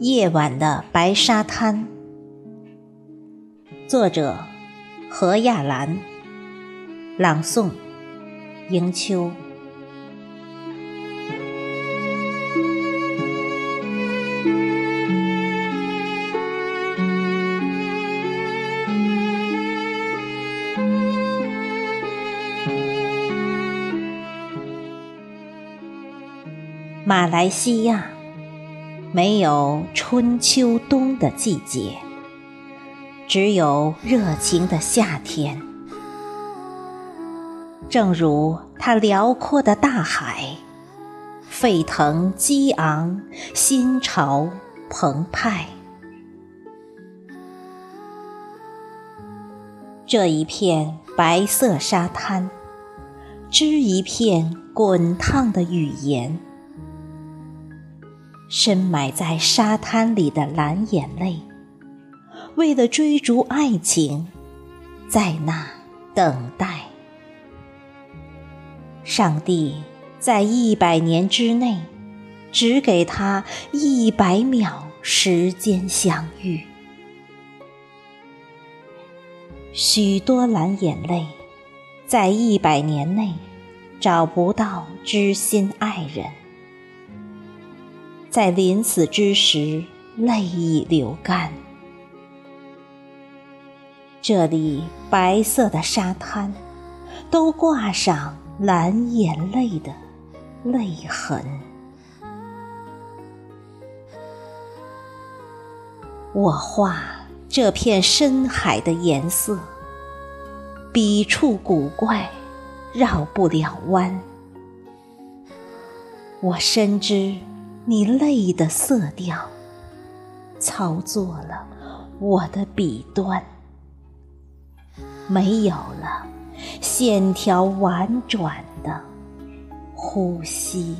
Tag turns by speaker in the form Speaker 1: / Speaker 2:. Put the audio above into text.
Speaker 1: 夜晚的白沙滩，作者何亚兰，朗诵迎秋。马来西亚。没有春秋冬的季节，只有热情的夏天。正如它辽阔的大海，沸腾激昂，心潮澎湃。这一片白色沙滩，织一片滚烫的语言。深埋在沙滩里的蓝眼泪，为了追逐爱情，在那等待。上帝在一百年之内，只给他一百秒时间相遇。许多蓝眼泪，在一百年内找不到知心爱人。在临死之时，泪已流干。这里白色的沙滩，都挂上蓝眼泪的泪痕。我画这片深海的颜色，笔触古怪，绕不了弯。我深知。你泪的色调，操作了我的笔端，没有了线条婉转的呼吸。